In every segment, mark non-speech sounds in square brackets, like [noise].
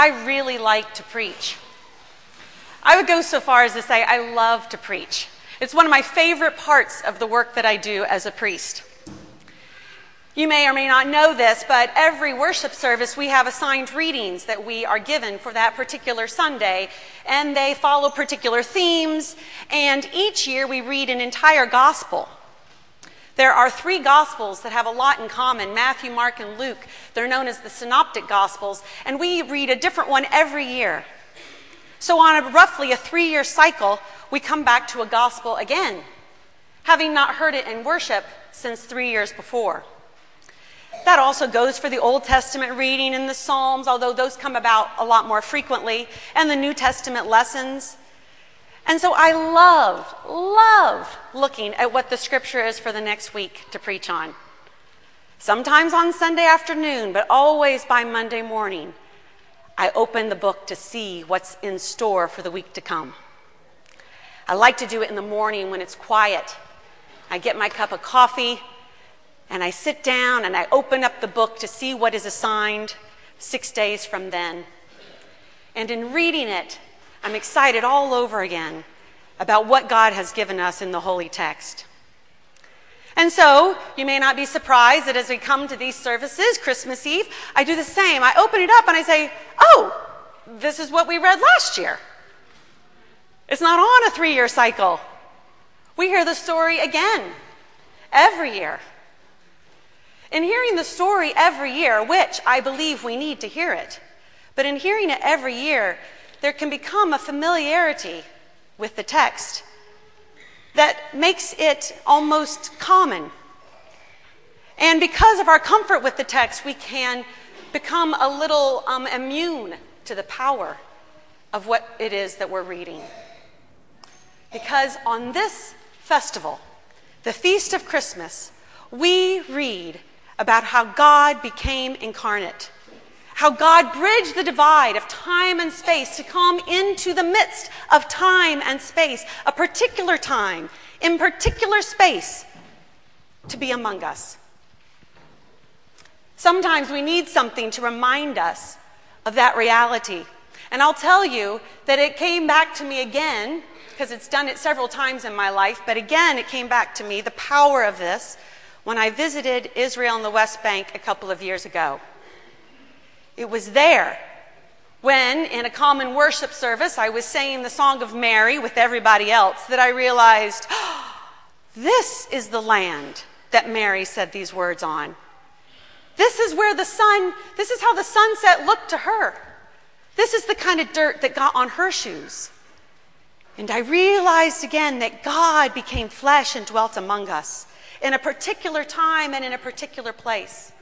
I really like to preach. I would go so far as to say I love to preach. It's one of my favorite parts of the work that I do as a priest. You may or may not know this, but every worship service we have assigned readings that we are given for that particular Sunday, and they follow particular themes, and each year we read an entire gospel. There are three gospels that have a lot in common Matthew, Mark, and Luke. They're known as the synoptic gospels, and we read a different one every year. So, on a, roughly a three year cycle, we come back to a gospel again, having not heard it in worship since three years before. That also goes for the Old Testament reading and the Psalms, although those come about a lot more frequently, and the New Testament lessons. And so I love, love looking at what the scripture is for the next week to preach on. Sometimes on Sunday afternoon, but always by Monday morning, I open the book to see what's in store for the week to come. I like to do it in the morning when it's quiet. I get my cup of coffee and I sit down and I open up the book to see what is assigned six days from then. And in reading it, I'm excited all over again about what God has given us in the holy text. And so, you may not be surprised that as we come to these services, Christmas Eve, I do the same. I open it up and I say, Oh, this is what we read last year. It's not on a three year cycle. We hear the story again every year. In hearing the story every year, which I believe we need to hear it, but in hearing it every year, there can become a familiarity with the text that makes it almost common. And because of our comfort with the text, we can become a little um, immune to the power of what it is that we're reading. Because on this festival, the Feast of Christmas, we read about how God became incarnate, how God bridged the divide of time and space to come into the midst of time and space, a particular time, in particular space, to be among us. Sometimes we need something to remind us of that reality. And I'll tell you that it came back to me again, because it's done it several times in my life, but again, it came back to me the power of this when I visited Israel and the West Bank a couple of years ago. It was there when, in a common worship service, I was saying the Song of Mary with everybody else that I realized oh, [gasps] this is the land that Mary said these words on. This is where the sun, this is how the sunset looked to her. This is the kind of dirt that got on her shoes. And I realized again that God became flesh and dwelt among us in a particular time and in a particular place.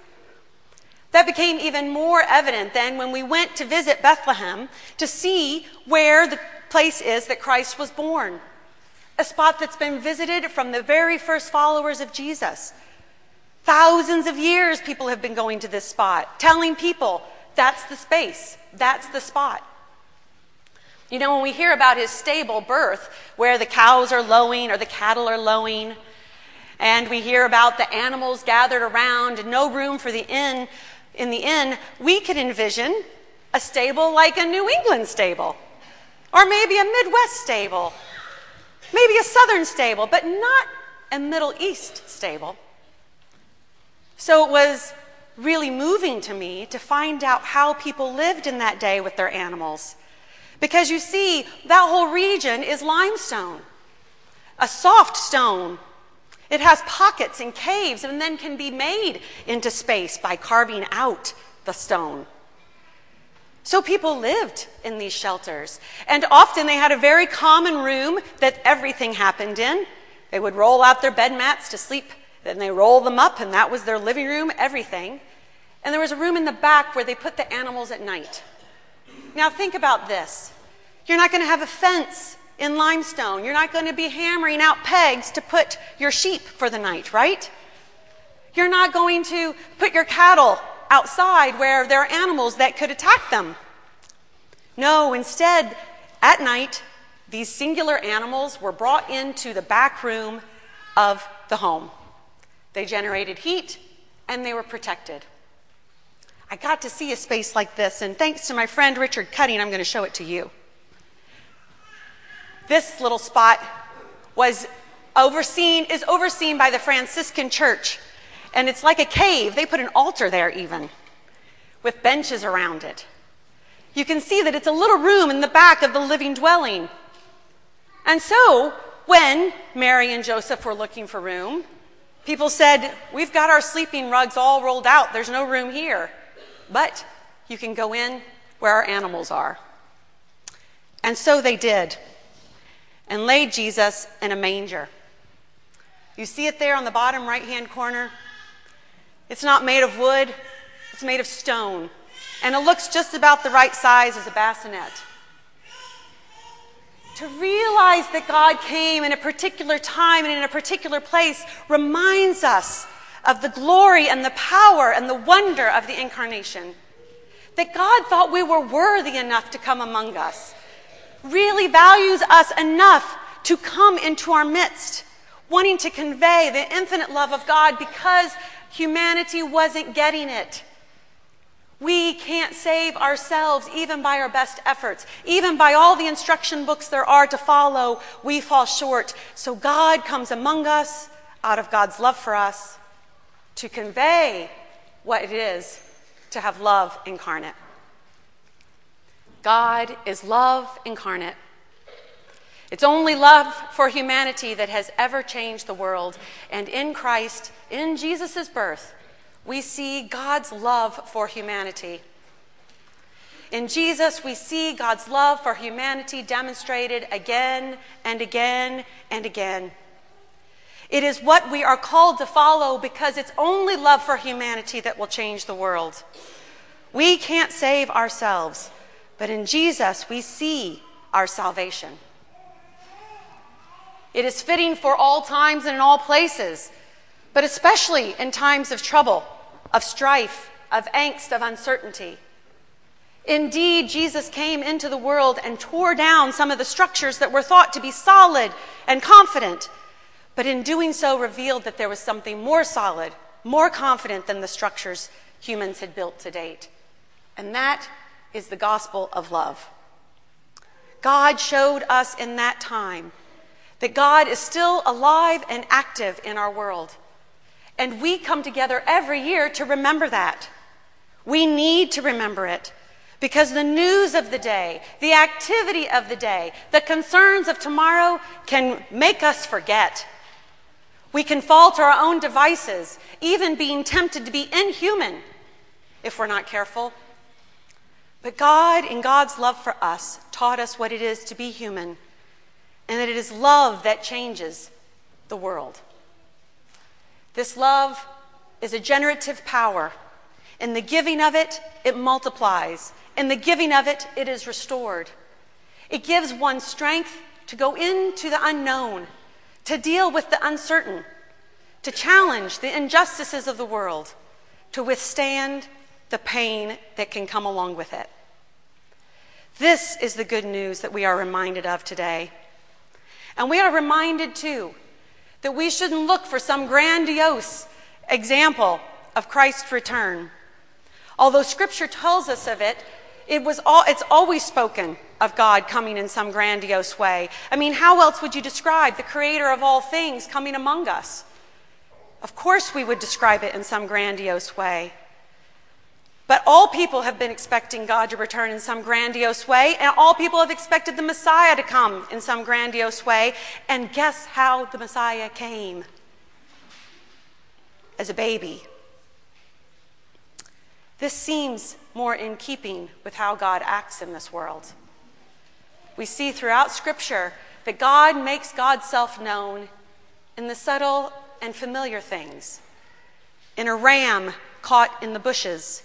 That became even more evident then when we went to visit Bethlehem to see where the place is that Christ was born. A spot that's been visited from the very first followers of Jesus. Thousands of years people have been going to this spot, telling people that's the space, that's the spot. You know, when we hear about his stable birth, where the cows are lowing or the cattle are lowing, and we hear about the animals gathered around and no room for the inn in the inn, we could envision a stable like a New England stable, or maybe a Midwest stable, maybe a Southern stable, but not a Middle East stable. So it was really moving to me to find out how people lived in that day with their animals. Because you see, that whole region is limestone, a soft stone it has pockets and caves and then can be made into space by carving out the stone. So people lived in these shelters. And often they had a very common room that everything happened in. They would roll out their bed mats to sleep, then they roll them up, and that was their living room, everything. And there was a room in the back where they put the animals at night. Now think about this. You're not going to have a fence in limestone. You're not going to be hammering out pegs to put your sheep for the night, right? You're not going to put your cattle outside where there are animals that could attack them. No, instead, at night, these singular animals were brought into the back room of the home. They generated heat and they were protected. I got to see a space like this, and thanks to my friend Richard Cutting, I'm going to show it to you. This little spot was overseen, is overseen by the Franciscan Church, and it's like a cave. They put an altar there, even, with benches around it. You can see that it's a little room in the back of the living dwelling. And so, when Mary and Joseph were looking for room, people said, We've got our sleeping rugs all rolled out, there's no room here. But you can go in where our animals are. And so they did, and laid Jesus in a manger. You see it there on the bottom right hand corner? It's not made of wood, it's made of stone. And it looks just about the right size as a bassinet. To realize that God came in a particular time and in a particular place reminds us of the glory and the power and the wonder of the incarnation. That God thought we were worthy enough to come among us, really values us enough to come into our midst, wanting to convey the infinite love of God because humanity wasn't getting it. We can't save ourselves even by our best efforts. Even by all the instruction books there are to follow, we fall short. So God comes among us out of God's love for us to convey what it is to have love incarnate. God is love incarnate. It's only love for humanity that has ever changed the world. And in Christ, in Jesus' birth, we see God's love for humanity. In Jesus, we see God's love for humanity demonstrated again and again and again. It is what we are called to follow because it's only love for humanity that will change the world. We can't save ourselves, but in Jesus, we see our salvation. It is fitting for all times and in all places, but especially in times of trouble of strife, of angst, of uncertainty. Indeed, Jesus came into the world and tore down some of the structures that were thought to be solid and confident, but in doing so revealed that there was something more solid, more confident than the structures humans had built to date. And that is the gospel of love. God showed us in that time that God is still alive and active in our world. And we come together every year to remember that. We need to remember it because the news of the day, the activity of the day, the concerns of tomorrow can make us forget. We can fall to our own devices, even being tempted to be inhuman if we're not careful. But God, in God's love for us, taught us what it is to be human, and that it is love that changes the world. This love is a generative power. In the giving of it, it multiplies. In the giving of it, it is restored. It gives one strength to go into the unknown, to deal with the uncertain, to challenge the injustices of the world, to withstand the pain that can come along with it. This is the good news that we are reminded of today. And we are reminded, too, that we shouldn't look for some grandiose example of Christ's return. Although Scripture tells us of it, it was all, it's always spoken of God coming in some grandiose way. I mean, how else would you describe the creator of all things coming among us? Of course, we would describe it in some grandiose way. But all people have been expecting God to return in some grandiose way, and all people have expected the Messiah to come in some grandiose way. And guess how the Messiah came? As a baby. This seems more in keeping with how God acts in this world. We see throughout Scripture that God makes God's self known in the subtle and familiar things. In a ram caught in the bushes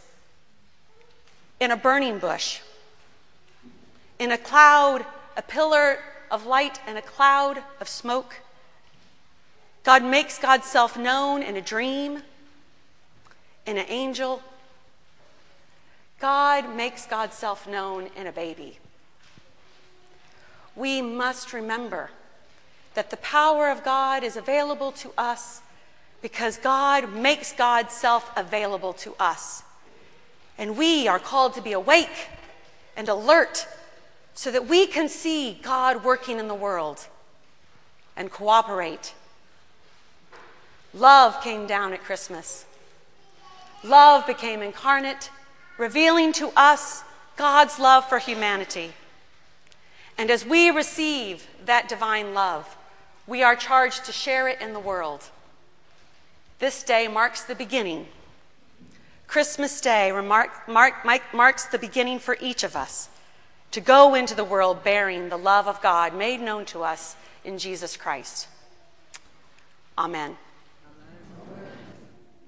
in a burning bush, in a cloud, a pillar of light and a cloud of smoke. God makes God's self known in a dream, in an angel. God makes God's self known in a baby. We must remember that the power of God is available to us because God makes God's self available to us And we are called to be awake and alert so that we can see God working in the world and cooperate. Love came down at Christmas. Love became incarnate, revealing to us God's love for humanity. And as we receive that divine love, we are charged to share it in the world. This day marks the beginning. Christmas Day remark, mark, marks the beginning for each of us to go into the world bearing the love of God made known to us in Jesus Christ. Amen.